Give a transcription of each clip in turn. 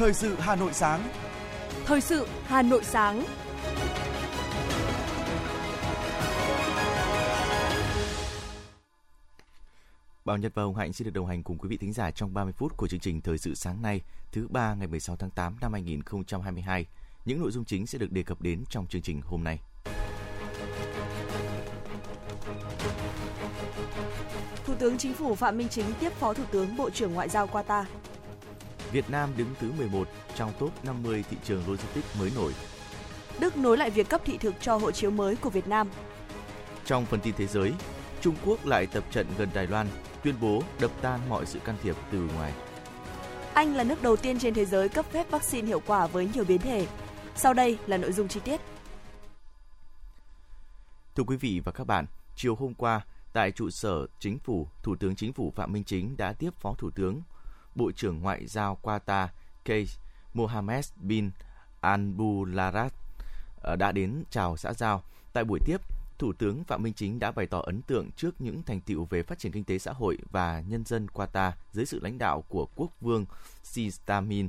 Thời sự Hà Nội sáng. Thời sự Hà Nội sáng. Bảo Nhật và Hồng Hạnh xin được đồng hành cùng quý vị thính giả trong 30 phút của chương trình Thời sự sáng nay, thứ ba ngày 16 tháng 8 năm 2022. Những nội dung chính sẽ được đề cập đến trong chương trình hôm nay. Thủ tướng Chính phủ Phạm Minh Chính tiếp Phó Thủ tướng Bộ trưởng Ngoại giao Qatar. Việt Nam đứng thứ 11 trong top 50 thị trường logistics mới nổi. Đức nối lại việc cấp thị thực cho hộ chiếu mới của Việt Nam. Trong phần tin thế giới, Trung Quốc lại tập trận gần Đài Loan, tuyên bố đập tan mọi sự can thiệp từ ngoài. Anh là nước đầu tiên trên thế giới cấp phép vaccine hiệu quả với nhiều biến thể. Sau đây là nội dung chi tiết. Thưa quý vị và các bạn, chiều hôm qua, tại trụ sở Chính phủ, Thủ tướng Chính phủ Phạm Minh Chính đã tiếp Phó Thủ tướng, Bộ trưởng Ngoại giao Qatar Keith Mohammed bin Anbularat ờ, đã đến chào xã giao. Tại buổi tiếp, Thủ tướng Phạm Minh Chính đã bày tỏ ấn tượng trước những thành tiệu về phát triển kinh tế xã hội và nhân dân Qatar dưới sự lãnh đạo của quốc vương Sistamin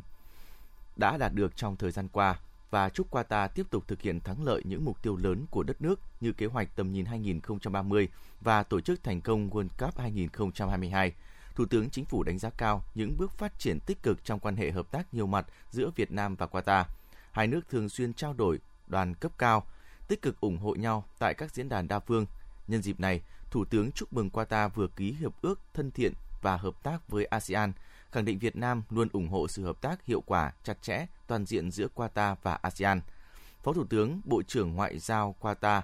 đã đạt được trong thời gian qua và chúc Qatar tiếp tục thực hiện thắng lợi những mục tiêu lớn của đất nước như kế hoạch tầm nhìn 2030 và tổ chức thành công World Cup 2022. Thủ tướng Chính phủ đánh giá cao những bước phát triển tích cực trong quan hệ hợp tác nhiều mặt giữa Việt Nam và Qatar. Hai nước thường xuyên trao đổi đoàn cấp cao, tích cực ủng hộ nhau tại các diễn đàn đa phương. Nhân dịp này, Thủ tướng chúc mừng Qatar vừa ký hiệp ước thân thiện và hợp tác với ASEAN, khẳng định Việt Nam luôn ủng hộ sự hợp tác hiệu quả, chặt chẽ, toàn diện giữa Qatar và ASEAN. Phó Thủ tướng, Bộ trưởng Ngoại giao Qatar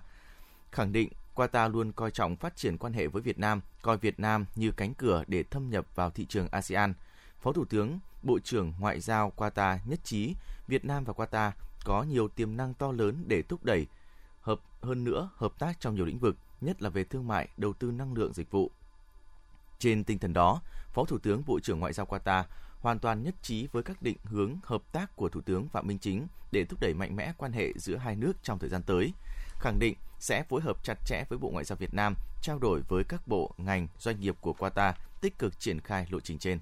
khẳng định Qatar luôn coi trọng phát triển quan hệ với Việt Nam, coi Việt Nam như cánh cửa để thâm nhập vào thị trường ASEAN. Phó Thủ tướng, Bộ trưởng Ngoại giao Qatar nhất trí Việt Nam và Qatar có nhiều tiềm năng to lớn để thúc đẩy hợp hơn nữa hợp tác trong nhiều lĩnh vực, nhất là về thương mại, đầu tư năng lượng dịch vụ. Trên tinh thần đó, Phó Thủ tướng Bộ trưởng Ngoại giao Qatar hoàn toàn nhất trí với các định hướng hợp tác của Thủ tướng Phạm Minh Chính để thúc đẩy mạnh mẽ quan hệ giữa hai nước trong thời gian tới, khẳng định sẽ phối hợp chặt chẽ với Bộ Ngoại giao Việt Nam, trao đổi với các bộ, ngành, doanh nghiệp của Qatar, tích cực triển khai lộ trình trên.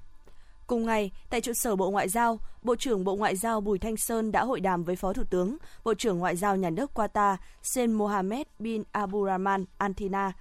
Cùng ngày, tại trụ sở Bộ Ngoại giao, Bộ trưởng Bộ Ngoại giao Bùi Thanh Sơn đã hội đàm với Phó Thủ tướng, Bộ trưởng Ngoại giao Nhà nước Qatar Sen Mohammed bin Abdurrahman Antina,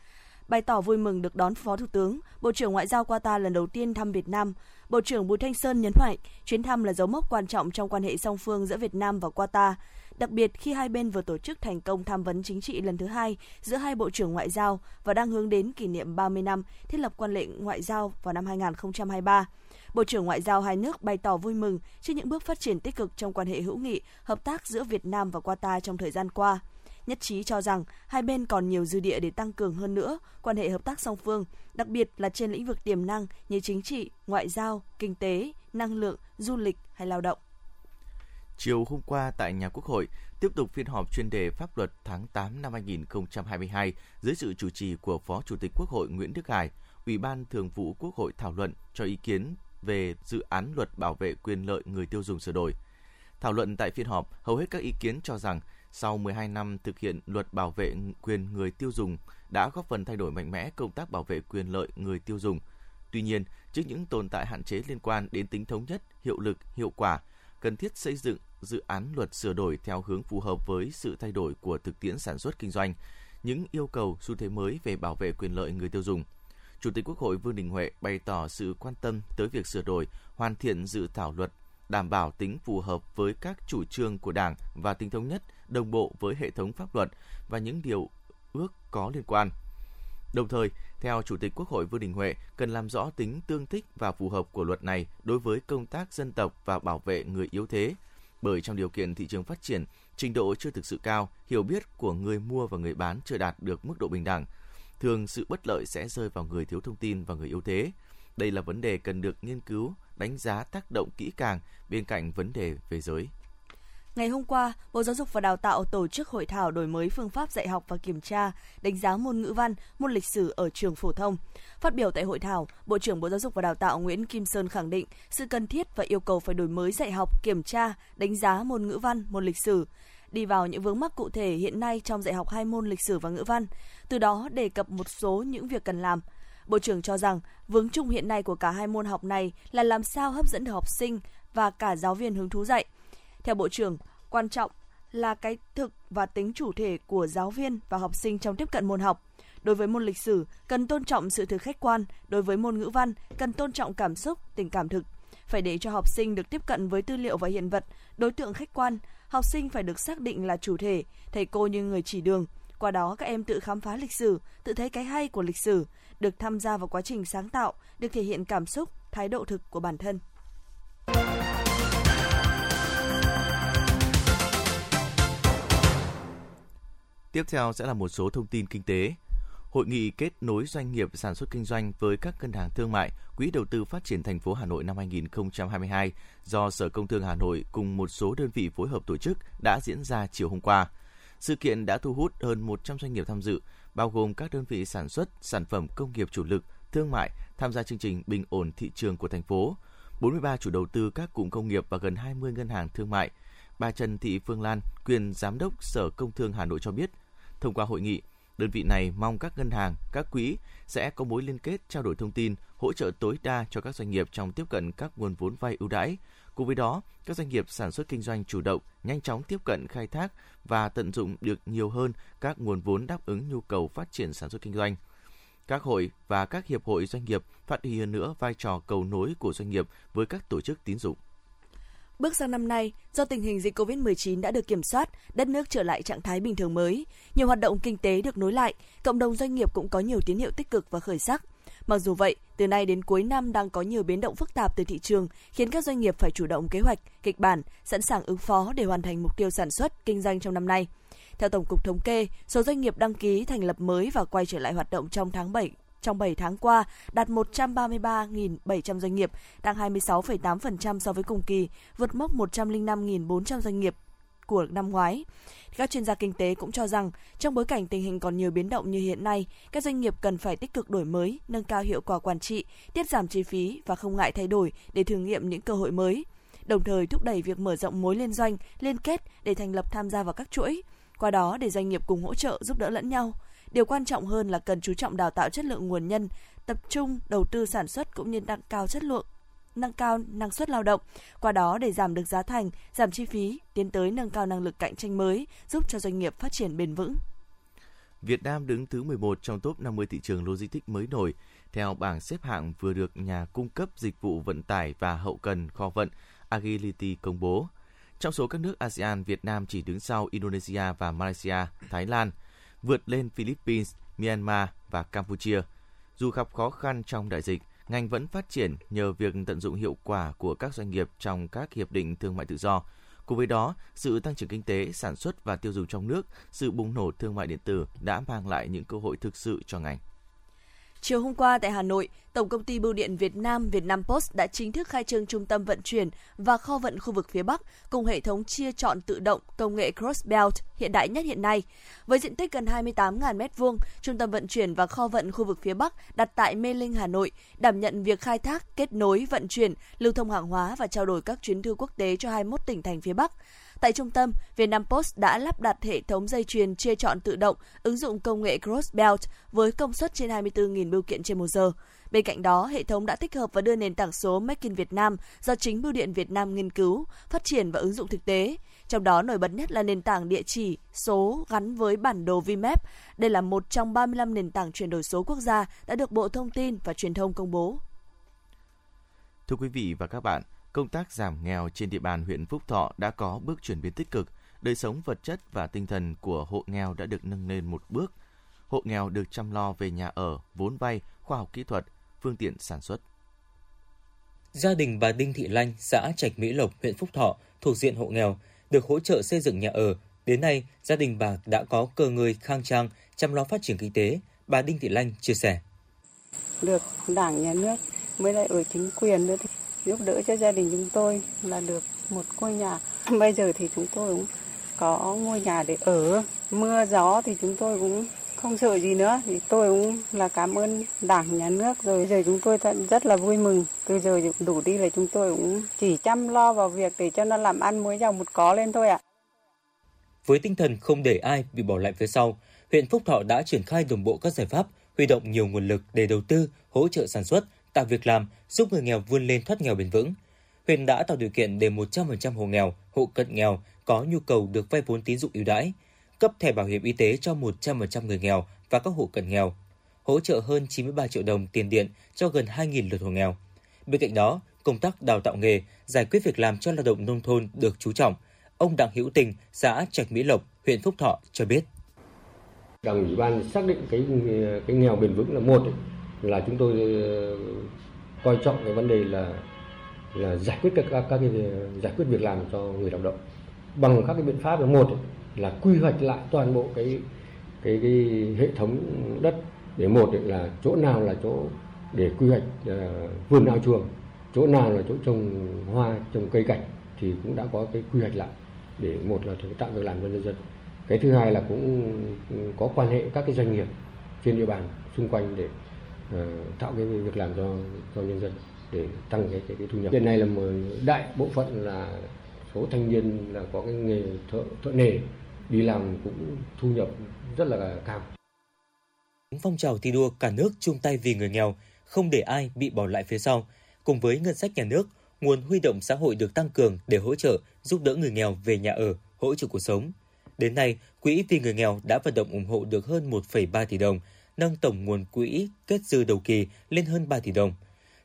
bày tỏ vui mừng được đón Phó Thủ tướng, Bộ trưởng Ngoại giao Qatar lần đầu tiên thăm Việt Nam. Bộ trưởng Bùi Thanh Sơn nhấn mạnh, chuyến thăm là dấu mốc quan trọng trong quan hệ song phương giữa Việt Nam và Qatar, đặc biệt khi hai bên vừa tổ chức thành công tham vấn chính trị lần thứ hai giữa hai bộ trưởng ngoại giao và đang hướng đến kỷ niệm 30 năm thiết lập quan hệ ngoại giao vào năm 2023. Bộ trưởng Ngoại giao hai nước bày tỏ vui mừng trước những bước phát triển tích cực trong quan hệ hữu nghị, hợp tác giữa Việt Nam và Qatar trong thời gian qua. Nhất trí cho rằng hai bên còn nhiều dư địa để tăng cường hơn nữa quan hệ hợp tác song phương, đặc biệt là trên lĩnh vực tiềm năng như chính trị, ngoại giao, kinh tế, năng lượng, du lịch hay lao động. Chiều hôm qua tại nhà Quốc hội, tiếp tục phiên họp chuyên đề pháp luật tháng 8 năm 2022 dưới sự chủ trì của Phó Chủ tịch Quốc hội Nguyễn Đức Hải, Ủy ban Thường vụ Quốc hội thảo luận cho ý kiến về dự án luật bảo vệ quyền lợi người tiêu dùng sửa đổi. Thảo luận tại phiên họp, hầu hết các ý kiến cho rằng sau 12 năm thực hiện luật bảo vệ quyền người tiêu dùng đã góp phần thay đổi mạnh mẽ công tác bảo vệ quyền lợi người tiêu dùng. Tuy nhiên, trước những tồn tại hạn chế liên quan đến tính thống nhất, hiệu lực, hiệu quả, cần thiết xây dựng dự án luật sửa đổi theo hướng phù hợp với sự thay đổi của thực tiễn sản xuất kinh doanh, những yêu cầu xu thế mới về bảo vệ quyền lợi người tiêu dùng. Chủ tịch Quốc hội Vương Đình Huệ bày tỏ sự quan tâm tới việc sửa đổi, hoàn thiện dự thảo luật đảm bảo tính phù hợp với các chủ trương của Đảng và tính thống nhất, đồng bộ với hệ thống pháp luật và những điều ước có liên quan. Đồng thời, theo Chủ tịch Quốc hội Vương Đình Huệ, cần làm rõ tính tương thích và phù hợp của luật này đối với công tác dân tộc và bảo vệ người yếu thế. Bởi trong điều kiện thị trường phát triển, trình độ chưa thực sự cao, hiểu biết của người mua và người bán chưa đạt được mức độ bình đẳng. Thường sự bất lợi sẽ rơi vào người thiếu thông tin và người yếu thế. Đây là vấn đề cần được nghiên cứu, đánh giá tác động kỹ càng bên cạnh vấn đề về giới. Ngày hôm qua, Bộ Giáo dục và Đào tạo tổ chức hội thảo đổi mới phương pháp dạy học và kiểm tra, đánh giá môn ngữ văn, môn lịch sử ở trường phổ thông. Phát biểu tại hội thảo, Bộ trưởng Bộ Giáo dục và Đào tạo Nguyễn Kim Sơn khẳng định sự cần thiết và yêu cầu phải đổi mới dạy học, kiểm tra, đánh giá môn ngữ văn, môn lịch sử, đi vào những vướng mắc cụ thể hiện nay trong dạy học hai môn lịch sử và ngữ văn, từ đó đề cập một số những việc cần làm. Bộ trưởng cho rằng vướng chung hiện nay của cả hai môn học này là làm sao hấp dẫn được học sinh và cả giáo viên hứng thú dạy. Theo Bộ trưởng, quan trọng là cái thực và tính chủ thể của giáo viên và học sinh trong tiếp cận môn học. Đối với môn lịch sử, cần tôn trọng sự thực khách quan, đối với môn ngữ văn, cần tôn trọng cảm xúc, tình cảm thực. Phải để cho học sinh được tiếp cận với tư liệu và hiện vật, đối tượng khách quan, học sinh phải được xác định là chủ thể, thầy cô như người chỉ đường. Qua đó các em tự khám phá lịch sử, tự thấy cái hay của lịch sử, được tham gia vào quá trình sáng tạo, được thể hiện cảm xúc, thái độ thực của bản thân. Tiếp theo sẽ là một số thông tin kinh tế. Hội nghị kết nối doanh nghiệp sản xuất kinh doanh với các ngân hàng thương mại, Quỹ đầu tư phát triển thành phố Hà Nội năm 2022 do Sở Công Thương Hà Nội cùng một số đơn vị phối hợp tổ chức đã diễn ra chiều hôm qua. Sự kiện đã thu hút hơn 100 doanh nghiệp tham dự, bao gồm các đơn vị sản xuất sản phẩm công nghiệp chủ lực, thương mại tham gia chương trình bình ổn thị trường của thành phố, 43 chủ đầu tư các cụm công nghiệp và gần 20 ngân hàng thương mại. Bà Trần Thị Phương Lan, quyền giám đốc Sở Công Thương Hà Nội cho biết, thông qua hội nghị, đơn vị này mong các ngân hàng, các quỹ sẽ có mối liên kết trao đổi thông tin, hỗ trợ tối đa cho các doanh nghiệp trong tiếp cận các nguồn vốn vay ưu đãi. Cùng với đó, các doanh nghiệp sản xuất kinh doanh chủ động, nhanh chóng tiếp cận khai thác và tận dụng được nhiều hơn các nguồn vốn đáp ứng nhu cầu phát triển sản xuất kinh doanh. Các hội và các hiệp hội doanh nghiệp phát huy hơn nữa vai trò cầu nối của doanh nghiệp với các tổ chức tín dụng. Bước sang năm nay, do tình hình dịch COVID-19 đã được kiểm soát, đất nước trở lại trạng thái bình thường mới, nhiều hoạt động kinh tế được nối lại, cộng đồng doanh nghiệp cũng có nhiều tín hiệu tích cực và khởi sắc. Mặc dù vậy, từ nay đến cuối năm đang có nhiều biến động phức tạp từ thị trường, khiến các doanh nghiệp phải chủ động kế hoạch, kịch bản, sẵn sàng ứng phó để hoàn thành mục tiêu sản xuất, kinh doanh trong năm nay. Theo Tổng cục Thống kê, số doanh nghiệp đăng ký thành lập mới và quay trở lại hoạt động trong tháng 7 trong 7 tháng qua đạt 133.700 doanh nghiệp, tăng 26,8% so với cùng kỳ, vượt mốc 105.400 doanh nghiệp của năm ngoái. Các chuyên gia kinh tế cũng cho rằng, trong bối cảnh tình hình còn nhiều biến động như hiện nay, các doanh nghiệp cần phải tích cực đổi mới, nâng cao hiệu quả quản trị, tiết giảm chi phí và không ngại thay đổi để thử nghiệm những cơ hội mới. Đồng thời thúc đẩy việc mở rộng mối liên doanh, liên kết để thành lập tham gia vào các chuỗi, qua đó để doanh nghiệp cùng hỗ trợ giúp đỡ lẫn nhau. Điều quan trọng hơn là cần chú trọng đào tạo chất lượng nguồn nhân, tập trung đầu tư sản xuất cũng như nâng cao chất lượng nâng cao năng suất lao động, qua đó để giảm được giá thành, giảm chi phí, tiến tới nâng cao năng lực cạnh tranh mới, giúp cho doanh nghiệp phát triển bền vững. Việt Nam đứng thứ 11 trong top 50 thị trường logistics mới nổi, theo bảng xếp hạng vừa được nhà cung cấp dịch vụ vận tải và hậu cần kho vận Agility công bố. Trong số các nước ASEAN, Việt Nam chỉ đứng sau Indonesia và Malaysia, Thái Lan, vượt lên Philippines, Myanmar và Campuchia. Dù gặp khó khăn trong đại dịch, ngành vẫn phát triển nhờ việc tận dụng hiệu quả của các doanh nghiệp trong các hiệp định thương mại tự do. Cùng với đó, sự tăng trưởng kinh tế, sản xuất và tiêu dùng trong nước, sự bùng nổ thương mại điện tử đã mang lại những cơ hội thực sự cho ngành. Chiều hôm qua tại Hà Nội, Tổng công ty Bưu điện Việt Nam Vietnam Post đã chính thức khai trương trung tâm vận chuyển và kho vận khu vực phía Bắc cùng hệ thống chia chọn tự động công nghệ Crossbelt hiện đại nhất hiện nay. Với diện tích gần 28.000 m2, trung tâm vận chuyển và kho vận khu vực phía Bắc đặt tại Mê Linh, Hà Nội, đảm nhận việc khai thác, kết nối, vận chuyển, lưu thông hàng hóa và trao đổi các chuyến thư quốc tế cho 21 tỉnh thành phía Bắc. Tại trung tâm, Vietnam Post đã lắp đặt hệ thống dây chuyền chia chọn tự động ứng dụng công nghệ Crossbelt với công suất trên 24.000 bưu kiện trên một giờ. Bên cạnh đó, hệ thống đã tích hợp và đưa nền tảng số Make in Việt Nam do chính Bưu điện Việt Nam nghiên cứu, phát triển và ứng dụng thực tế. Trong đó nổi bật nhất là nền tảng địa chỉ số gắn với bản đồ VMap. Đây là một trong 35 nền tảng chuyển đổi số quốc gia đã được Bộ Thông tin và Truyền thông công bố. Thưa quý vị và các bạn, công tác giảm nghèo trên địa bàn huyện Phúc Thọ đã có bước chuyển biến tích cực. Đời sống vật chất và tinh thần của hộ nghèo đã được nâng lên một bước. Hộ nghèo được chăm lo về nhà ở, vốn vay, khoa học kỹ thuật, phương tiện sản xuất. Gia đình bà Đinh Thị Lanh, xã Trạch Mỹ Lộc, huyện Phúc Thọ, thuộc diện hộ nghèo, được hỗ trợ xây dựng nhà ở. Đến nay, gia đình bà đã có cơ người khang trang, chăm lo phát triển kinh tế. Bà Đinh Thị Lanh chia sẻ. Được đảng, nhà nước, mới lại ở chính quyền nữa thì giúp đỡ cho gia đình chúng tôi là được một ngôi nhà. Bây giờ thì chúng tôi cũng có ngôi nhà để ở. Mưa gió thì chúng tôi cũng không sợ gì nữa thì tôi cũng là cảm ơn đảng nhà nước rồi giờ chúng tôi rất là vui mừng từ giờ đủ đi là chúng tôi cũng chỉ chăm lo vào việc để cho nó làm ăn muối dòng một có lên thôi ạ. Với tinh thần không để ai bị bỏ lại phía sau, huyện Phúc Thọ đã triển khai đồng bộ các giải pháp, huy động nhiều nguồn lực để đầu tư, hỗ trợ sản xuất, tạo việc làm, giúp người nghèo vươn lên thoát nghèo bền vững. huyện đã tạo điều kiện để 100% hộ nghèo, hộ cận nghèo có nhu cầu được vay vốn tín dụng ưu đãi, cấp thẻ bảo hiểm y tế cho 100% người nghèo và các hộ cận nghèo, hỗ trợ hơn 93 triệu đồng tiền điện cho gần 2.000 lượt hộ nghèo. Bên cạnh đó, công tác đào tạo nghề, giải quyết việc làm cho lao động nông thôn được chú trọng. Ông Đặng Hữu Tình, xã Trạch Mỹ Lộc, huyện Phúc Thọ cho biết. Đảng ủy ban xác định cái cái nghèo bền vững là một ấy, là chúng tôi ờ, coi trọng cái vấn đề là là giải quyết các các, các cái giải quyết việc làm cho người lao động. Bằng các cái biện pháp là một là quy hoạch lại toàn bộ cái cái cái hệ thống đất để một là chỗ nào là chỗ để quy hoạch uh, vườn ao chuồng chỗ nào là chỗ trồng hoa trồng cây cảnh thì cũng đã có cái quy hoạch lại để một là tạo việc làm cho nhân dân. Cái thứ hai là cũng ừ, có quan hệ các cái doanh nghiệp trên địa bàn xung quanh để tạo cái việc làm cho cho nhân dân để tăng cái cái, cái thu nhập. Hiện nay là một đại bộ phận là số thanh niên là có cái nghề thợ thợ nghề đi làm cũng thu nhập rất là cao. Phong trào thi đua cả nước chung tay vì người nghèo không để ai bị bỏ lại phía sau. Cùng với ngân sách nhà nước nguồn huy động xã hội được tăng cường để hỗ trợ giúp đỡ người nghèo về nhà ở hỗ trợ cuộc sống. Đến nay, Quỹ vì người nghèo đã vận động ủng hộ được hơn 1,3 tỷ đồng, nâng tổng nguồn quỹ kết dư đầu kỳ lên hơn 3 tỷ đồng.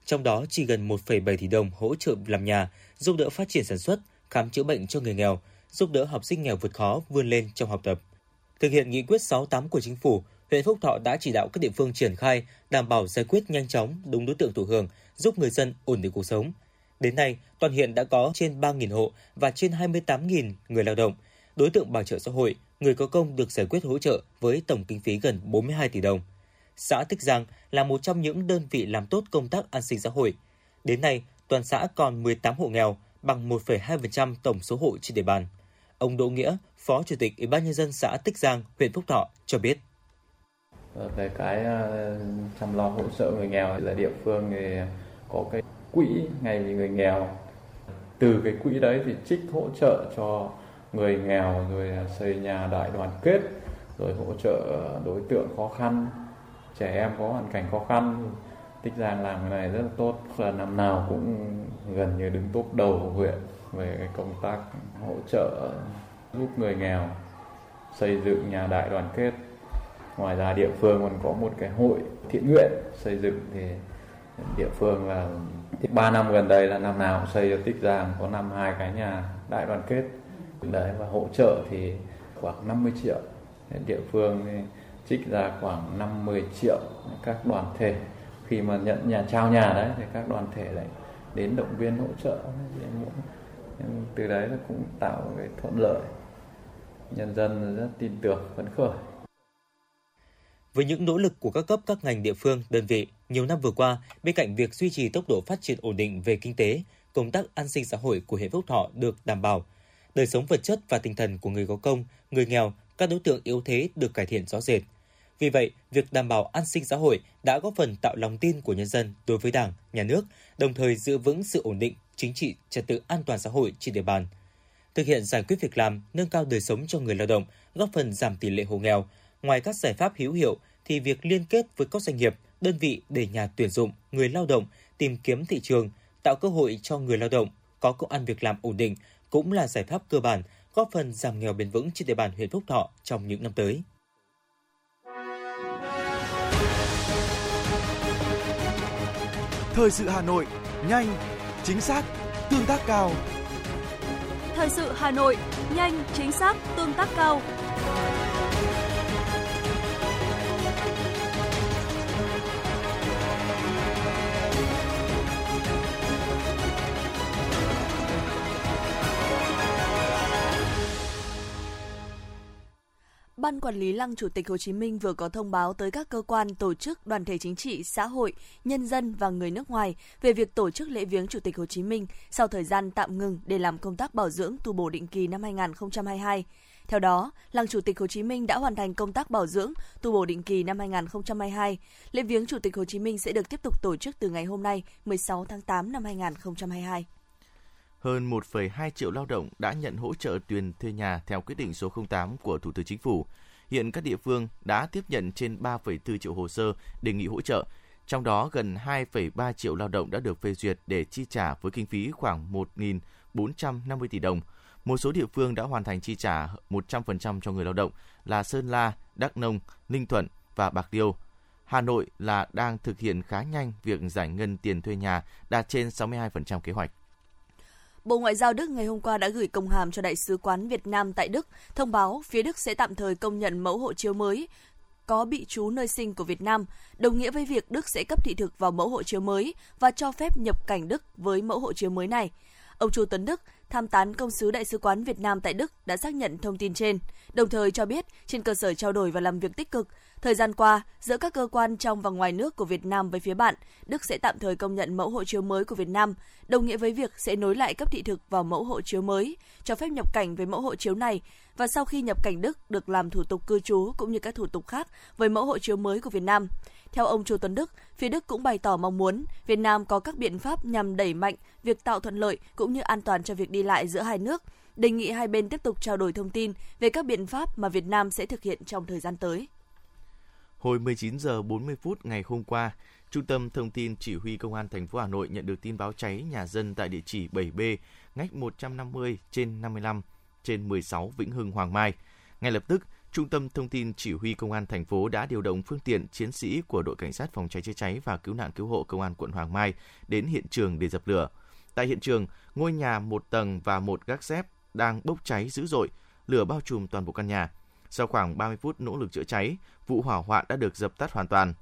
Trong đó chỉ gần 1,7 tỷ đồng hỗ trợ làm nhà, giúp đỡ phát triển sản xuất, khám chữa bệnh cho người nghèo, giúp đỡ học sinh nghèo vượt khó vươn lên trong học tập. Thực hiện nghị quyết 68 của chính phủ, huyện Phúc Thọ đã chỉ đạo các địa phương triển khai đảm bảo giải quyết nhanh chóng đúng đối tượng thụ hưởng, giúp người dân ổn định cuộc sống. Đến nay, toàn huyện đã có trên 3.000 hộ và trên 28.000 người lao động – đối tượng bảo trợ xã hội, người có công được giải quyết hỗ trợ với tổng kinh phí gần 42 tỷ đồng. Xã Tích Giang là một trong những đơn vị làm tốt công tác an sinh xã hội. Đến nay, toàn xã còn 18 hộ nghèo, bằng 1,2% tổng số hộ trên địa bàn. Ông Đỗ Nghĩa, Phó Chủ tịch Ủy ban nhân dân xã Tích Giang, huyện Phúc Thọ cho biết. Ờ, về cái ờ, chăm lo hỗ trợ người nghèo là địa phương thì có cái quỹ ngày vì người nghèo. Từ cái quỹ đấy thì trích hỗ trợ cho người nghèo rồi xây nhà đại đoàn kết, rồi hỗ trợ đối tượng khó khăn, trẻ em có hoàn cảnh khó khăn. Tích giang làm cái này rất là tốt. Là năm nào cũng gần như đứng top đầu của huyện về cái công tác hỗ trợ giúp người nghèo, xây dựng nhà đại đoàn kết. Ngoài ra địa phương còn có một cái hội thiện nguyện xây dựng thì địa phương là ba năm gần đây là năm nào cũng xây cho tích giang có năm, hai cái nhà đại đoàn kết đấy và hỗ trợ thì khoảng 50 triệu. Địa phương thì trích ra khoảng 50 triệu các đoàn thể. Khi mà nhận nhà trao nhà đấy thì các đoàn thể lại đến động viên hỗ trợ. Từ đấy là cũng tạo cái thuận lợi. Nhân dân rất tin tưởng phấn khởi. Với những nỗ lực của các cấp các ngành địa phương, đơn vị, nhiều năm vừa qua, bên cạnh việc duy trì tốc độ phát triển ổn định về kinh tế, công tác an sinh xã hội của huyện Phúc Thọ được đảm bảo, đời sống vật chất và tinh thần của người có công, người nghèo, các đối tượng yếu thế được cải thiện rõ rệt. Vì vậy, việc đảm bảo an sinh xã hội đã góp phần tạo lòng tin của nhân dân đối với Đảng, Nhà nước, đồng thời giữ vững sự ổn định chính trị, trật tự an toàn xã hội trên địa bàn. Thực hiện giải quyết việc làm, nâng cao đời sống cho người lao động, góp phần giảm tỷ lệ hộ nghèo. Ngoài các giải pháp hữu hiệu thì việc liên kết với các doanh nghiệp, đơn vị để nhà tuyển dụng, người lao động tìm kiếm thị trường, tạo cơ hội cho người lao động có công ăn việc làm ổn định cũng là giải pháp cơ bản góp phần giảm nghèo bền vững trên địa bàn huyện Phúc Thọ trong những năm tới. Thời sự Hà Nội, nhanh, chính xác, tương tác cao. Thời sự Hà Nội, nhanh, chính xác, tương tác cao. Ban Quản lý Lăng Chủ tịch Hồ Chí Minh vừa có thông báo tới các cơ quan, tổ chức, đoàn thể chính trị, xã hội, nhân dân và người nước ngoài về việc tổ chức lễ viếng Chủ tịch Hồ Chí Minh sau thời gian tạm ngừng để làm công tác bảo dưỡng tu bổ định kỳ năm 2022. Theo đó, Lăng Chủ tịch Hồ Chí Minh đã hoàn thành công tác bảo dưỡng, tu bổ định kỳ năm 2022. Lễ viếng Chủ tịch Hồ Chí Minh sẽ được tiếp tục tổ chức từ ngày hôm nay, 16 tháng 8 năm 2022 hơn 1,2 triệu lao động đã nhận hỗ trợ tiền thuê nhà theo quyết định số 08 của Thủ tướng Chính phủ. Hiện các địa phương đã tiếp nhận trên 3,4 triệu hồ sơ đề nghị hỗ trợ, Trong đó, gần 2,3 triệu lao động đã được phê duyệt để chi trả với kinh phí khoảng 1.450 tỷ đồng. Một số địa phương đã hoàn thành chi trả 100% cho người lao động là Sơn La, Đắk Nông, Ninh Thuận và Bạc Liêu. Hà Nội là đang thực hiện khá nhanh việc giải ngân tiền thuê nhà đạt trên 62% kế hoạch. Bộ Ngoại giao Đức ngày hôm qua đã gửi công hàm cho Đại sứ quán Việt Nam tại Đức, thông báo phía Đức sẽ tạm thời công nhận mẫu hộ chiếu mới có bị trú nơi sinh của Việt Nam, đồng nghĩa với việc Đức sẽ cấp thị thực vào mẫu hộ chiếu mới và cho phép nhập cảnh Đức với mẫu hộ chiếu mới này. Ông Chu Tuấn Đức, tham tán công sứ Đại sứ quán Việt Nam tại Đức đã xác nhận thông tin trên, đồng thời cho biết trên cơ sở trao đổi và làm việc tích cực, thời gian qua, giữa các cơ quan trong và ngoài nước của Việt Nam với phía bạn, Đức sẽ tạm thời công nhận mẫu hộ chiếu mới của Việt Nam, đồng nghĩa với việc sẽ nối lại cấp thị thực vào mẫu hộ chiếu mới, cho phép nhập cảnh với mẫu hộ chiếu này và sau khi nhập cảnh Đức được làm thủ tục cư trú cũng như các thủ tục khác với mẫu hộ chiếu mới của Việt Nam. Theo ông Chu Tuấn Đức, phía Đức cũng bày tỏ mong muốn Việt Nam có các biện pháp nhằm đẩy mạnh việc tạo thuận lợi cũng như an toàn cho việc đi lại giữa hai nước, đề nghị hai bên tiếp tục trao đổi thông tin về các biện pháp mà Việt Nam sẽ thực hiện trong thời gian tới. Hồi 19 giờ 40 phút ngày hôm qua, Trung tâm Thông tin Chỉ huy Công an thành phố Hà Nội nhận được tin báo cháy nhà dân tại địa chỉ 7B, ngách 150 trên 55 trên 16 Vĩnh Hưng Hoàng Mai. Ngay lập tức, Trung tâm Thông tin Chỉ huy Công an thành phố đã điều động phương tiện chiến sĩ của đội cảnh sát phòng cháy chữa cháy và cứu nạn cứu hộ Công an quận Hoàng Mai đến hiện trường để dập lửa. Tại hiện trường, ngôi nhà một tầng và một gác xếp đang bốc cháy dữ dội, lửa bao trùm toàn bộ căn nhà. Sau khoảng 30 phút nỗ lực chữa cháy, vụ hỏa hoạn đã được dập tắt hoàn toàn.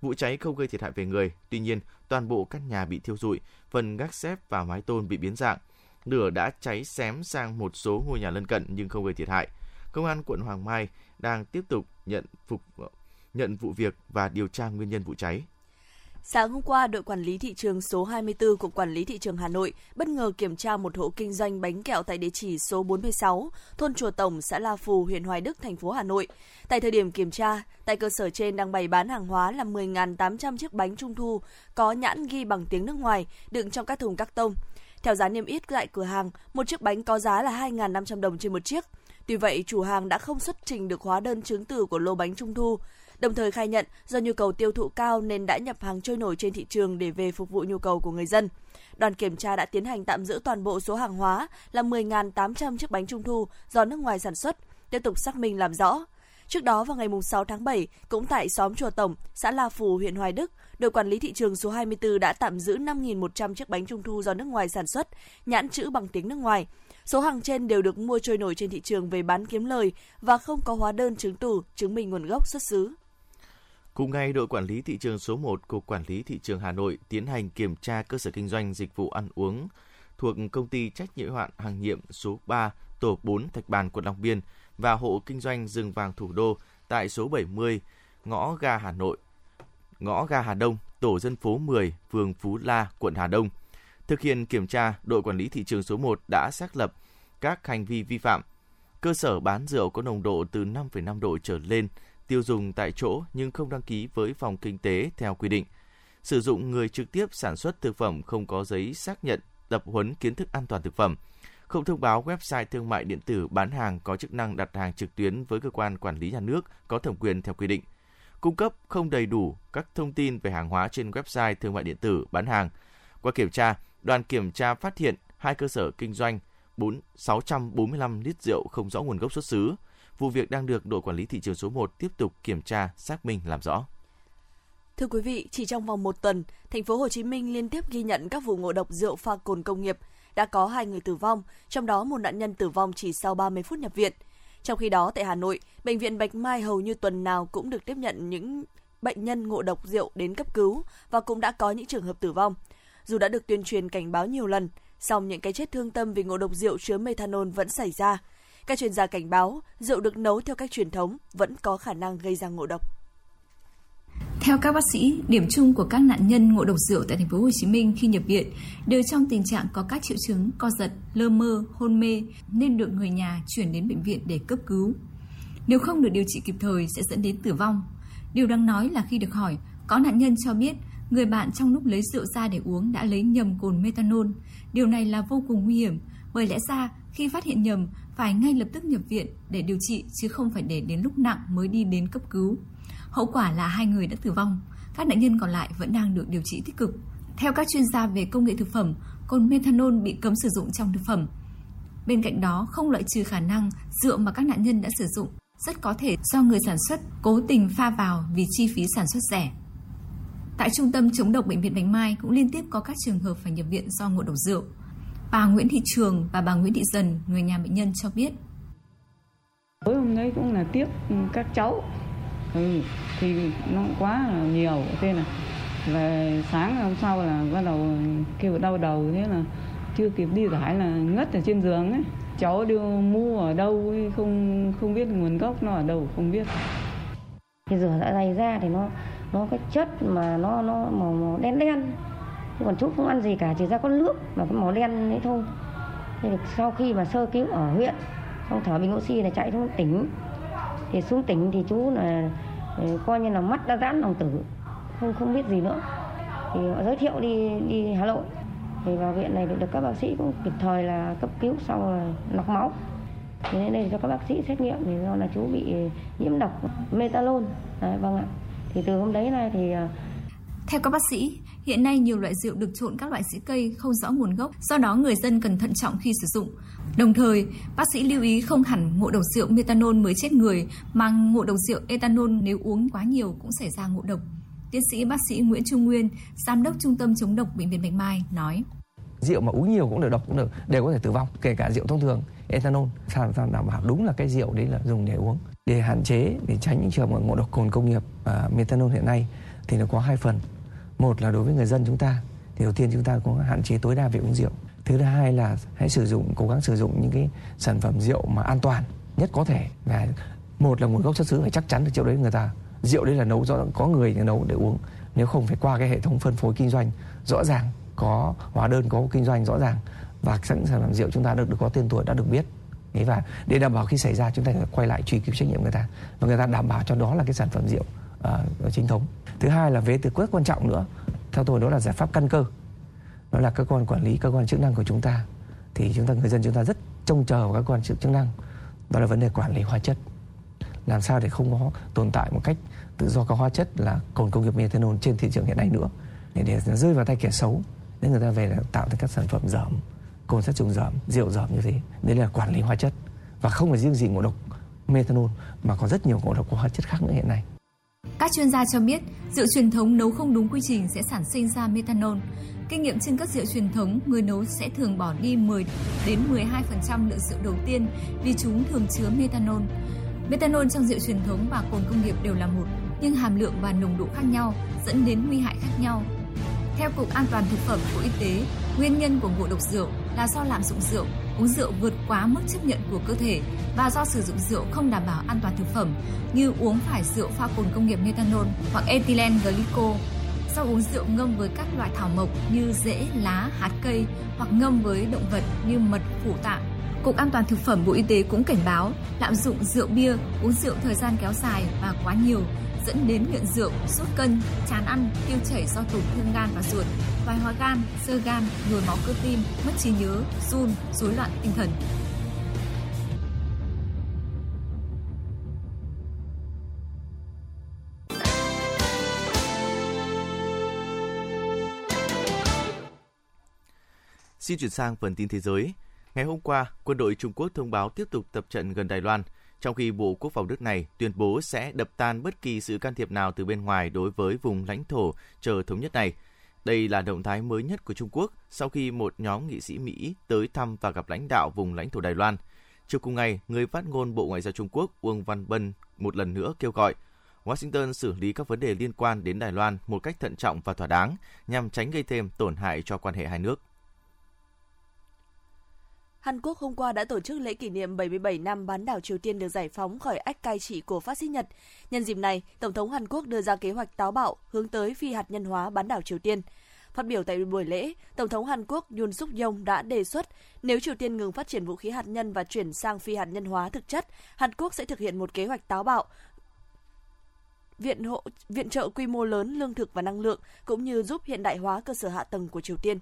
Vụ cháy không gây thiệt hại về người, tuy nhiên toàn bộ căn nhà bị thiêu rụi, phần gác xếp và mái tôn bị biến dạng. Lửa đã cháy xém sang một số ngôi nhà lân cận nhưng không gây thiệt hại. Công an quận Hoàng Mai đang tiếp tục nhận phục nhận vụ việc và điều tra nguyên nhân vụ cháy. Sáng hôm qua, đội quản lý thị trường số 24 của Quản lý thị trường Hà Nội bất ngờ kiểm tra một hộ kinh doanh bánh kẹo tại địa chỉ số 46, thôn Chùa Tổng, xã La Phù, huyện Hoài Đức, thành phố Hà Nội. Tại thời điểm kiểm tra, tại cơ sở trên đang bày bán hàng hóa là 10.800 chiếc bánh trung thu có nhãn ghi bằng tiếng nước ngoài đựng trong các thùng các tông. Theo giá niêm yết tại cửa hàng, một chiếc bánh có giá là 2.500 đồng trên một chiếc. Tuy vậy, chủ hàng đã không xuất trình được hóa đơn chứng từ của lô bánh trung thu đồng thời khai nhận do nhu cầu tiêu thụ cao nên đã nhập hàng trôi nổi trên thị trường để về phục vụ nhu cầu của người dân. Đoàn kiểm tra đã tiến hành tạm giữ toàn bộ số hàng hóa là 10.800 chiếc bánh trung thu do nước ngoài sản xuất, tiếp tục xác minh làm rõ. Trước đó vào ngày 6 tháng 7, cũng tại xóm Chùa Tổng, xã La Phù, huyện Hoài Đức, đội quản lý thị trường số 24 đã tạm giữ 5.100 chiếc bánh trung thu do nước ngoài sản xuất, nhãn chữ bằng tiếng nước ngoài. Số hàng trên đều được mua trôi nổi trên thị trường về bán kiếm lời và không có hóa đơn chứng từ chứng minh nguồn gốc xuất xứ. Cùng ngày, đội quản lý thị trường số 1 của Quản lý thị trường Hà Nội tiến hành kiểm tra cơ sở kinh doanh dịch vụ ăn uống thuộc công ty trách nhiệm hạn hàng nhiệm số 3, tổ 4 Thạch Bàn, quận Long Biên và hộ kinh doanh rừng vàng thủ đô tại số 70, ngõ ga Hà Nội, ngõ ga Hà Đông, tổ dân phố 10, phường Phú La, quận Hà Đông. Thực hiện kiểm tra, đội quản lý thị trường số 1 đã xác lập các hành vi vi phạm. Cơ sở bán rượu có nồng độ từ 5,5 độ trở lên tiêu dùng tại chỗ nhưng không đăng ký với phòng kinh tế theo quy định. Sử dụng người trực tiếp sản xuất thực phẩm không có giấy xác nhận tập huấn kiến thức an toàn thực phẩm. Không thông báo website thương mại điện tử bán hàng có chức năng đặt hàng trực tuyến với cơ quan quản lý nhà nước có thẩm quyền theo quy định. Cung cấp không đầy đủ các thông tin về hàng hóa trên website thương mại điện tử bán hàng. Qua kiểm tra, đoàn kiểm tra phát hiện hai cơ sở kinh doanh 4 645 lít rượu không rõ nguồn gốc xuất xứ, Vụ việc đang được đội quản lý thị trường số 1 tiếp tục kiểm tra, xác minh làm rõ. Thưa quý vị, chỉ trong vòng một tuần, thành phố Hồ Chí Minh liên tiếp ghi nhận các vụ ngộ độc rượu pha cồn công nghiệp. Đã có hai người tử vong, trong đó một nạn nhân tử vong chỉ sau 30 phút nhập viện. Trong khi đó, tại Hà Nội, Bệnh viện Bạch Mai hầu như tuần nào cũng được tiếp nhận những bệnh nhân ngộ độc rượu đến cấp cứu và cũng đã có những trường hợp tử vong. Dù đã được tuyên truyền cảnh báo nhiều lần, song những cái chết thương tâm vì ngộ độc rượu chứa methanol vẫn xảy ra. Các chuyên gia cảnh báo, rượu được nấu theo cách truyền thống vẫn có khả năng gây ra ngộ độc. Theo các bác sĩ, điểm chung của các nạn nhân ngộ độc rượu tại thành phố Hồ Chí Minh khi nhập viện đều trong tình trạng có các triệu chứng co giật, lơ mơ, hôn mê nên được người nhà chuyển đến bệnh viện để cấp cứu. Nếu không được điều trị kịp thời sẽ dẫn đến tử vong. Điều đáng nói là khi được hỏi, có nạn nhân cho biết người bạn trong lúc lấy rượu ra để uống đã lấy nhầm cồn methanol. Điều này là vô cùng nguy hiểm bởi lẽ ra khi phát hiện nhầm phải ngay lập tức nhập viện để điều trị chứ không phải để đến lúc nặng mới đi đến cấp cứu. Hậu quả là hai người đã tử vong. các nạn nhân còn lại vẫn đang được điều trị tích cực. Theo các chuyên gia về công nghệ thực phẩm, cồn methanol bị cấm sử dụng trong thực phẩm. Bên cạnh đó, không loại trừ khả năng rượu mà các nạn nhân đã sử dụng rất có thể do người sản xuất cố tình pha vào vì chi phí sản xuất rẻ. Tại Trung tâm chống độc Bệnh viện Bạch Mai cũng liên tiếp có các trường hợp phải nhập viện do ngộ độc rượu. Bà Nguyễn Thị Trường và bà Nguyễn Thị Dần, người nhà bệnh nhân cho biết. Tối hôm nay cũng là tiếc các cháu, ừ, thì nó quá là nhiều, thế là về sáng hôm sau là bắt đầu kêu đau đầu thế là chưa kịp đi giải là ngất ở trên giường ấy cháu đưa mua ở đâu không không biết nguồn gốc nó ở đâu không biết thì rửa dạ dày ra thì nó nó cái chất mà nó nó màu, màu đen đen. Chứ còn chú không ăn gì cả chỉ ra con nước mà cái màu đen đấy thôi. Thì sau khi mà sơ cứu ở huyện xong thở bình oxy là chạy xuống tỉnh. Thì xuống tỉnh thì chú là ừ, coi như là mắt đã giãn lòng tử. Không không biết gì nữa. Thì họ giới thiệu đi đi Hà Nội. Thì vào viện này được các bác sĩ cũng kịp thời là cấp cứu sau rồi lọc máu. Thì nên đây cho các bác sĩ xét nghiệm thì do là chú bị nhiễm độc metalon đấy, vâng ạ thì từ hôm đấy này thì à, theo các bác sĩ, hiện nay nhiều loại rượu được trộn các loại sữa cây không rõ nguồn gốc, do đó người dân cần thận trọng khi sử dụng. Đồng thời, bác sĩ lưu ý không hẳn ngộ độc rượu methanol mới chết người, mà ngộ độc rượu ethanol nếu uống quá nhiều cũng xảy ra ngộ độc. Tiến sĩ bác sĩ Nguyễn Trung Nguyên, giám đốc Trung tâm chống độc Bệnh viện Bạch Mai nói: Rượu mà uống nhiều cũng được độc cũng được, đều có thể tử vong, kể cả rượu thông thường, ethanol. Sao sao đảm bảo đúng là cái rượu đấy là dùng để uống. Để hạn chế để tránh những trường hợp ngộ độc cồn công nghiệp và methanol hiện nay thì nó có hai phần. Một là đối với người dân chúng ta thì đầu tiên chúng ta có hạn chế tối đa việc uống rượu. Thứ hai là hãy sử dụng cố gắng sử dụng những cái sản phẩm rượu mà an toàn nhất có thể và một là nguồn gốc xuất xứ phải chắc chắn được rượu đấy người ta rượu đấy là nấu do có người nấu để uống nếu không phải qua cái hệ thống phân phối kinh doanh rõ ràng có hóa đơn có kinh doanh rõ ràng và sẵn sản phẩm rượu chúng ta được, được có tên tuổi đã được biết Đấy và để đảm bảo khi xảy ra chúng ta phải quay lại truy cứu trách nhiệm người ta và người ta đảm bảo cho đó là cái sản phẩm rượu uh, chính thống. Thứ hai là về từ rất quan trọng nữa. Theo tôi đó là giải pháp căn cơ. Đó là cơ quan quản lý cơ quan chức năng của chúng ta. Thì chúng ta người dân chúng ta rất trông chờ vào các quan chức năng. Đó là vấn đề quản lý hóa chất. Làm sao để không có tồn tại một cách tự do các hóa chất là cồn công nghiệp methanol trên thị trường hiện nay nữa. Để, để rơi vào tay kẻ xấu để người ta về là tạo thành các sản phẩm dởm cồn sát trùng dởm rượu dởm như thế đấy là quản lý hóa chất và không phải riêng gì ngộ độc methanol mà còn rất nhiều ngộ độc của hóa chất khác nữa hiện nay các chuyên gia cho biết, rượu truyền thống nấu không đúng quy trình sẽ sản sinh ra methanol. Kinh nghiệm trên các rượu truyền thống, người nấu sẽ thường bỏ đi 10 đến 12% lượng rượu đầu tiên vì chúng thường chứa methanol. Methanol trong rượu truyền thống và cồn công nghiệp đều là một, nhưng hàm lượng và nồng độ khác nhau dẫn đến nguy hại khác nhau. Theo Cục An toàn Thực phẩm Bộ Y tế, nguyên nhân của ngộ độc rượu là do lạm dụng rượu, uống rượu vượt quá mức chấp nhận của cơ thể và do sử dụng rượu không đảm bảo an toàn thực phẩm như uống phải rượu pha cồn công nghiệp methanol hoặc ethylene glycol do uống rượu ngâm với các loại thảo mộc như rễ, lá, hạt cây hoặc ngâm với động vật như mật, phủ tạng. Cục An toàn Thực phẩm Bộ Y tế cũng cảnh báo lạm dụng rượu bia, uống rượu thời gian kéo dài và quá nhiều dẫn đến nghiện rượu, sút cân, chán ăn, tiêu chảy do tổn thương gan và ruột, thoái hóa gan, sơ gan, nhồi máu cơ tim, mất trí nhớ, run, rối loạn tinh thần. Xin chuyển sang phần tin thế giới. Ngày hôm qua, quân đội Trung Quốc thông báo tiếp tục tập trận gần Đài Loan, trong khi Bộ Quốc phòng nước này tuyên bố sẽ đập tan bất kỳ sự can thiệp nào từ bên ngoài đối với vùng lãnh thổ chờ thống nhất này. Đây là động thái mới nhất của Trung Quốc sau khi một nhóm nghị sĩ Mỹ tới thăm và gặp lãnh đạo vùng lãnh thổ Đài Loan. Chiều cùng ngày, người phát ngôn Bộ Ngoại giao Trung Quốc Uông Văn Bân một lần nữa kêu gọi Washington xử lý các vấn đề liên quan đến Đài Loan một cách thận trọng và thỏa đáng nhằm tránh gây thêm tổn hại cho quan hệ hai nước. Hàn Quốc hôm qua đã tổ chức lễ kỷ niệm 77 năm bán đảo Triều Tiên được giải phóng khỏi ách cai trị của phát xít Nhật. Nhân dịp này, Tổng thống Hàn Quốc đưa ra kế hoạch táo bạo hướng tới phi hạt nhân hóa bán đảo Triều Tiên. Phát biểu tại buổi lễ, Tổng thống Hàn Quốc Yoon suk yeol đã đề xuất nếu Triều Tiên ngừng phát triển vũ khí hạt nhân và chuyển sang phi hạt nhân hóa thực chất, Hàn Quốc sẽ thực hiện một kế hoạch táo bạo viện hộ viện trợ quy mô lớn lương thực và năng lượng cũng như giúp hiện đại hóa cơ sở hạ tầng của Triều Tiên.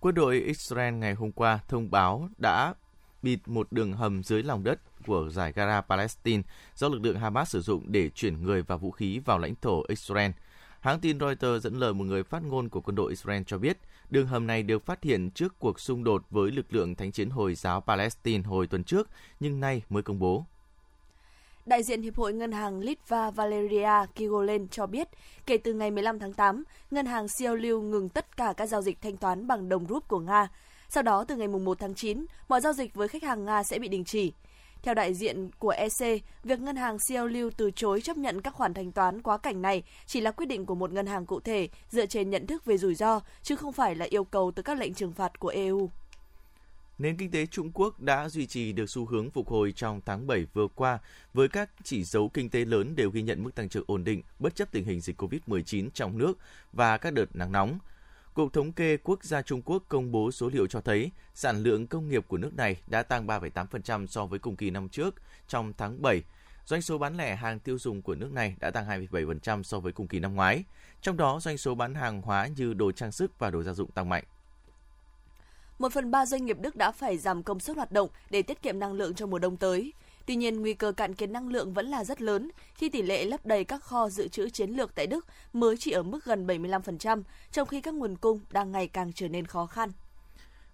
Quân đội Israel ngày hôm qua thông báo đã bịt một đường hầm dưới lòng đất của giải Gaza Palestine do lực lượng Hamas sử dụng để chuyển người và vũ khí vào lãnh thổ Israel. Hãng tin Reuters dẫn lời một người phát ngôn của quân đội Israel cho biết, đường hầm này được phát hiện trước cuộc xung đột với lực lượng thánh chiến Hồi giáo Palestine hồi tuần trước, nhưng nay mới công bố. Đại diện Hiệp hội Ngân hàng Litva Valeria Kigolen cho biết, kể từ ngày 15 tháng 8, ngân hàng Siêu ngừng tất cả các giao dịch thanh toán bằng đồng rúp của Nga. Sau đó, từ ngày 1 tháng 9, mọi giao dịch với khách hàng Nga sẽ bị đình chỉ. Theo đại diện của EC, việc ngân hàng CLU từ chối chấp nhận các khoản thanh toán quá cảnh này chỉ là quyết định của một ngân hàng cụ thể dựa trên nhận thức về rủi ro, chứ không phải là yêu cầu từ các lệnh trừng phạt của EU. Nền kinh tế Trung Quốc đã duy trì được xu hướng phục hồi trong tháng 7 vừa qua, với các chỉ dấu kinh tế lớn đều ghi nhận mức tăng trưởng ổn định bất chấp tình hình dịch COVID-19 trong nước và các đợt nắng nóng. Cục Thống kê Quốc gia Trung Quốc công bố số liệu cho thấy sản lượng công nghiệp của nước này đã tăng 3,8% so với cùng kỳ năm trước trong tháng 7. Doanh số bán lẻ hàng tiêu dùng của nước này đã tăng 2,7% so với cùng kỳ năm ngoái. Trong đó, doanh số bán hàng hóa như đồ trang sức và đồ gia dụng tăng mạnh. Một phần ba doanh nghiệp Đức đã phải giảm công suất hoạt động để tiết kiệm năng lượng trong mùa đông tới. Tuy nhiên, nguy cơ cạn kiệt năng lượng vẫn là rất lớn khi tỷ lệ lấp đầy các kho dự trữ chiến lược tại Đức mới chỉ ở mức gần 75%, trong khi các nguồn cung đang ngày càng trở nên khó khăn.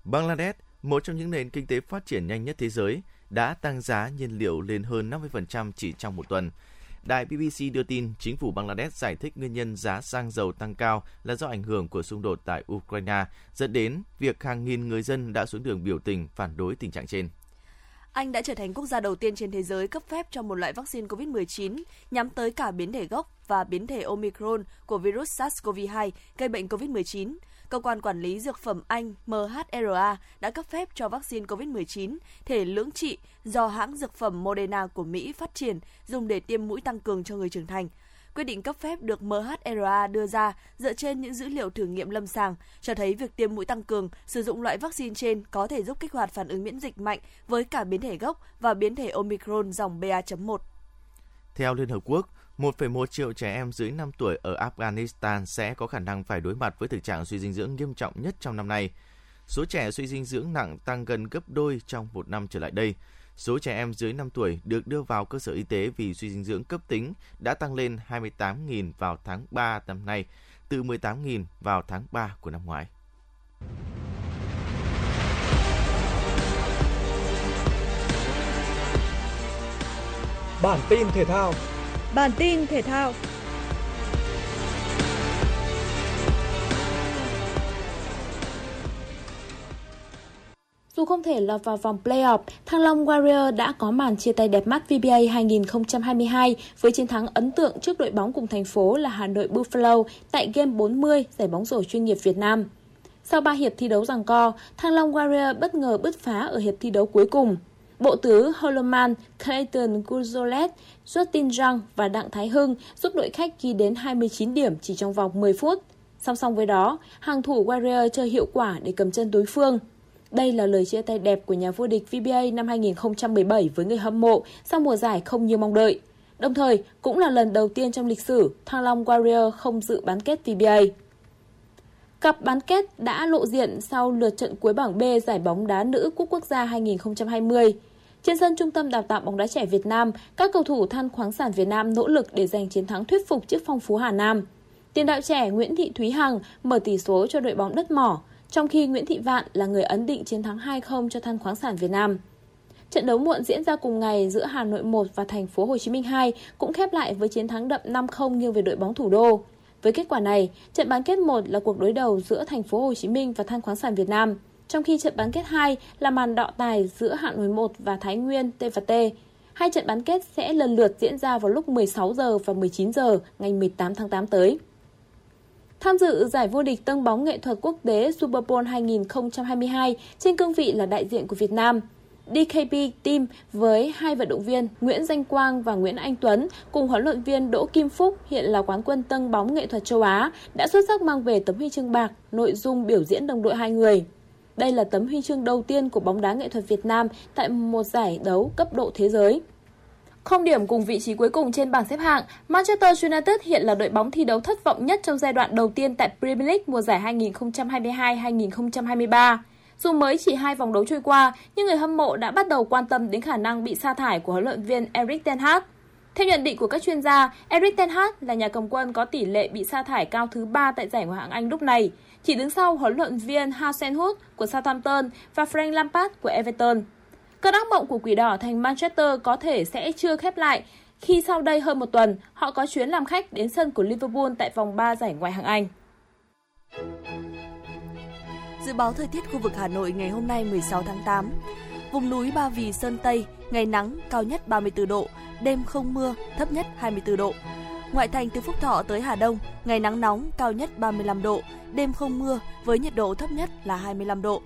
Bangladesh, một trong những nền kinh tế phát triển nhanh nhất thế giới, đã tăng giá nhiên liệu lên hơn 50% chỉ trong một tuần. Đài BBC đưa tin chính phủ Bangladesh giải thích nguyên nhân giá xăng dầu tăng cao là do ảnh hưởng của xung đột tại Ukraine, dẫn đến việc hàng nghìn người dân đã xuống đường biểu tình phản đối tình trạng trên. Anh đã trở thành quốc gia đầu tiên trên thế giới cấp phép cho một loại vaccine COVID-19 nhắm tới cả biến thể gốc và biến thể Omicron của virus SARS-CoV-2 gây bệnh COVID-19. Cơ quan quản lý dược phẩm Anh MHRA đã cấp phép cho vaccine COVID-19 thể lưỡng trị do hãng dược phẩm Moderna của Mỹ phát triển dùng để tiêm mũi tăng cường cho người trưởng thành. Quyết định cấp phép được MHRA đưa ra dựa trên những dữ liệu thử nghiệm lâm sàng, cho thấy việc tiêm mũi tăng cường sử dụng loại vaccine trên có thể giúp kích hoạt phản ứng miễn dịch mạnh với cả biến thể gốc và biến thể Omicron dòng BA.1. Theo Liên Hợp Quốc, 1,1 triệu trẻ em dưới 5 tuổi ở Afghanistan sẽ có khả năng phải đối mặt với thực trạng suy dinh dưỡng nghiêm trọng nhất trong năm nay. Số trẻ suy dinh dưỡng nặng tăng gần gấp đôi trong một năm trở lại đây. Số trẻ em dưới 5 tuổi được đưa vào cơ sở y tế vì suy dinh dưỡng cấp tính đã tăng lên 28.000 vào tháng 3 năm nay, từ 18.000 vào tháng 3 của năm ngoái. Bản tin thể thao Bản tin thể thao Dù không thể lọt vào vòng playoff, Thăng Long Warrior đã có màn chia tay đẹp mắt VBA 2022 với chiến thắng ấn tượng trước đội bóng cùng thành phố là Hà Nội Buffalo tại Game 40 giải bóng rổ chuyên nghiệp Việt Nam. Sau 3 hiệp thi đấu giằng co, Thăng Long Warrior bất ngờ bứt phá ở hiệp thi đấu cuối cùng. Bộ tứ Holloman, Clayton Guzolet, Justin Zhang và Đặng Thái Hưng giúp đội khách ghi đến 29 điểm chỉ trong vòng 10 phút. Song song với đó, hàng thủ Warrior chơi hiệu quả để cầm chân đối phương. Đây là lời chia tay đẹp của nhà vô địch VBA năm 2017 với người hâm mộ sau mùa giải không như mong đợi. Đồng thời, cũng là lần đầu tiên trong lịch sử Thăng Long Warrior không dự bán kết VBA. Cặp bán kết đã lộ diện sau lượt trận cuối bảng B giải bóng đá nữ Cúp Quốc gia 2020. Trên sân Trung tâm Đào tạo bóng đá trẻ Việt Nam, các cầu thủ than khoáng sản Việt Nam nỗ lực để giành chiến thắng thuyết phục trước phong phú Hà Nam. Tiền đạo trẻ Nguyễn Thị Thúy Hằng mở tỷ số cho đội bóng đất mỏ, trong khi Nguyễn Thị Vạn là người ấn định chiến thắng 2-0 cho than khoáng sản Việt Nam. Trận đấu muộn diễn ra cùng ngày giữa Hà Nội 1 và thành phố Hồ Chí Minh 2 cũng khép lại với chiến thắng đậm 5-0 nghiêng về đội bóng thủ đô. Với kết quả này, trận bán kết 1 là cuộc đối đầu giữa thành phố Hồ Chí Minh và than khoáng sản Việt Nam, trong khi trận bán kết 2 là màn đọ tài giữa hạng Nội 1 và Thái Nguyên T&T. Hai trận bán kết sẽ lần lượt diễn ra vào lúc 16 giờ và 19 giờ ngày 18 tháng 8 tới. Tham dự giải vô địch tân bóng nghệ thuật quốc tế Super Bowl 2022 trên cương vị là đại diện của Việt Nam. DKB Team với hai vận động viên Nguyễn Danh Quang và Nguyễn Anh Tuấn cùng huấn luyện viên Đỗ Kim Phúc, hiện là quán quân tân bóng nghệ thuật châu Á, đã xuất sắc mang về tấm huy chương bạc, nội dung biểu diễn đồng đội hai người. Đây là tấm huy chương đầu tiên của bóng đá nghệ thuật Việt Nam tại một giải đấu cấp độ thế giới. Không điểm cùng vị trí cuối cùng trên bảng xếp hạng, Manchester United hiện là đội bóng thi đấu thất vọng nhất trong giai đoạn đầu tiên tại Premier League mùa giải 2022-2023. Dù mới chỉ hai vòng đấu trôi qua, nhưng người hâm mộ đã bắt đầu quan tâm đến khả năng bị sa thải của huấn luyện viên Erik ten Hag. Theo nhận định của các chuyên gia, Erik ten Hag là nhà cầm quân có tỷ lệ bị sa thải cao thứ 3 tại giải Ngoại hạng Anh lúc này, chỉ đứng sau huấn luyện viên Hasenhut của Southampton và Frank Lampard của Everton. Cơn ác mộng của Quỷ Đỏ thành Manchester có thể sẽ chưa khép lại khi sau đây hơn một tuần họ có chuyến làm khách đến sân của Liverpool tại vòng 3 giải Ngoại hạng Anh. Dự báo thời tiết khu vực Hà Nội ngày hôm nay 16 tháng 8. Vùng núi Ba Vì Sơn Tây, ngày nắng, cao nhất 34 độ, đêm không mưa, thấp nhất 24 độ. Ngoại thành từ Phúc Thọ tới Hà Đông, ngày nắng nóng, cao nhất 35 độ, đêm không mưa với nhiệt độ thấp nhất là 25 độ.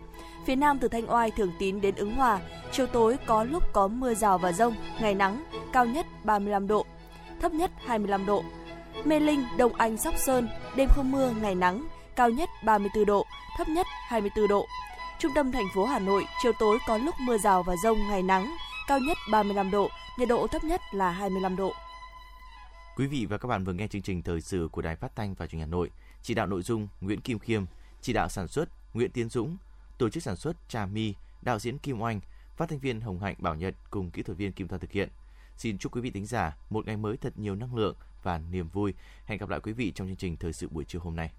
Phía Nam từ Thanh Oai, Thường Tín đến Ứng Hòa, chiều tối có lúc có mưa rào và rông, ngày nắng, cao nhất 35 độ, thấp nhất 25 độ. Mê Linh, Đông Anh, Sóc Sơn, đêm không mưa, ngày nắng, cao nhất 34 độ, thấp nhất 24 độ. Trung tâm thành phố Hà Nội, chiều tối có lúc mưa rào và rông, ngày nắng, cao nhất 35 độ, nhiệt độ thấp nhất là 25 độ. Quý vị và các bạn vừa nghe chương trình thời sự của Đài Phát thanh và Truyền hình Hà Nội. Chỉ đạo nội dung Nguyễn Kim Khiêm, chỉ đạo sản xuất Nguyễn Tiến Dũng, tổ chức sản xuất Trà My, đạo diễn Kim Oanh, phát thanh viên Hồng Hạnh Bảo Nhật cùng kỹ thuật viên Kim Thoa thực hiện. Xin chúc quý vị thính giả một ngày mới thật nhiều năng lượng và niềm vui. Hẹn gặp lại quý vị trong chương trình thời sự buổi trưa hôm nay.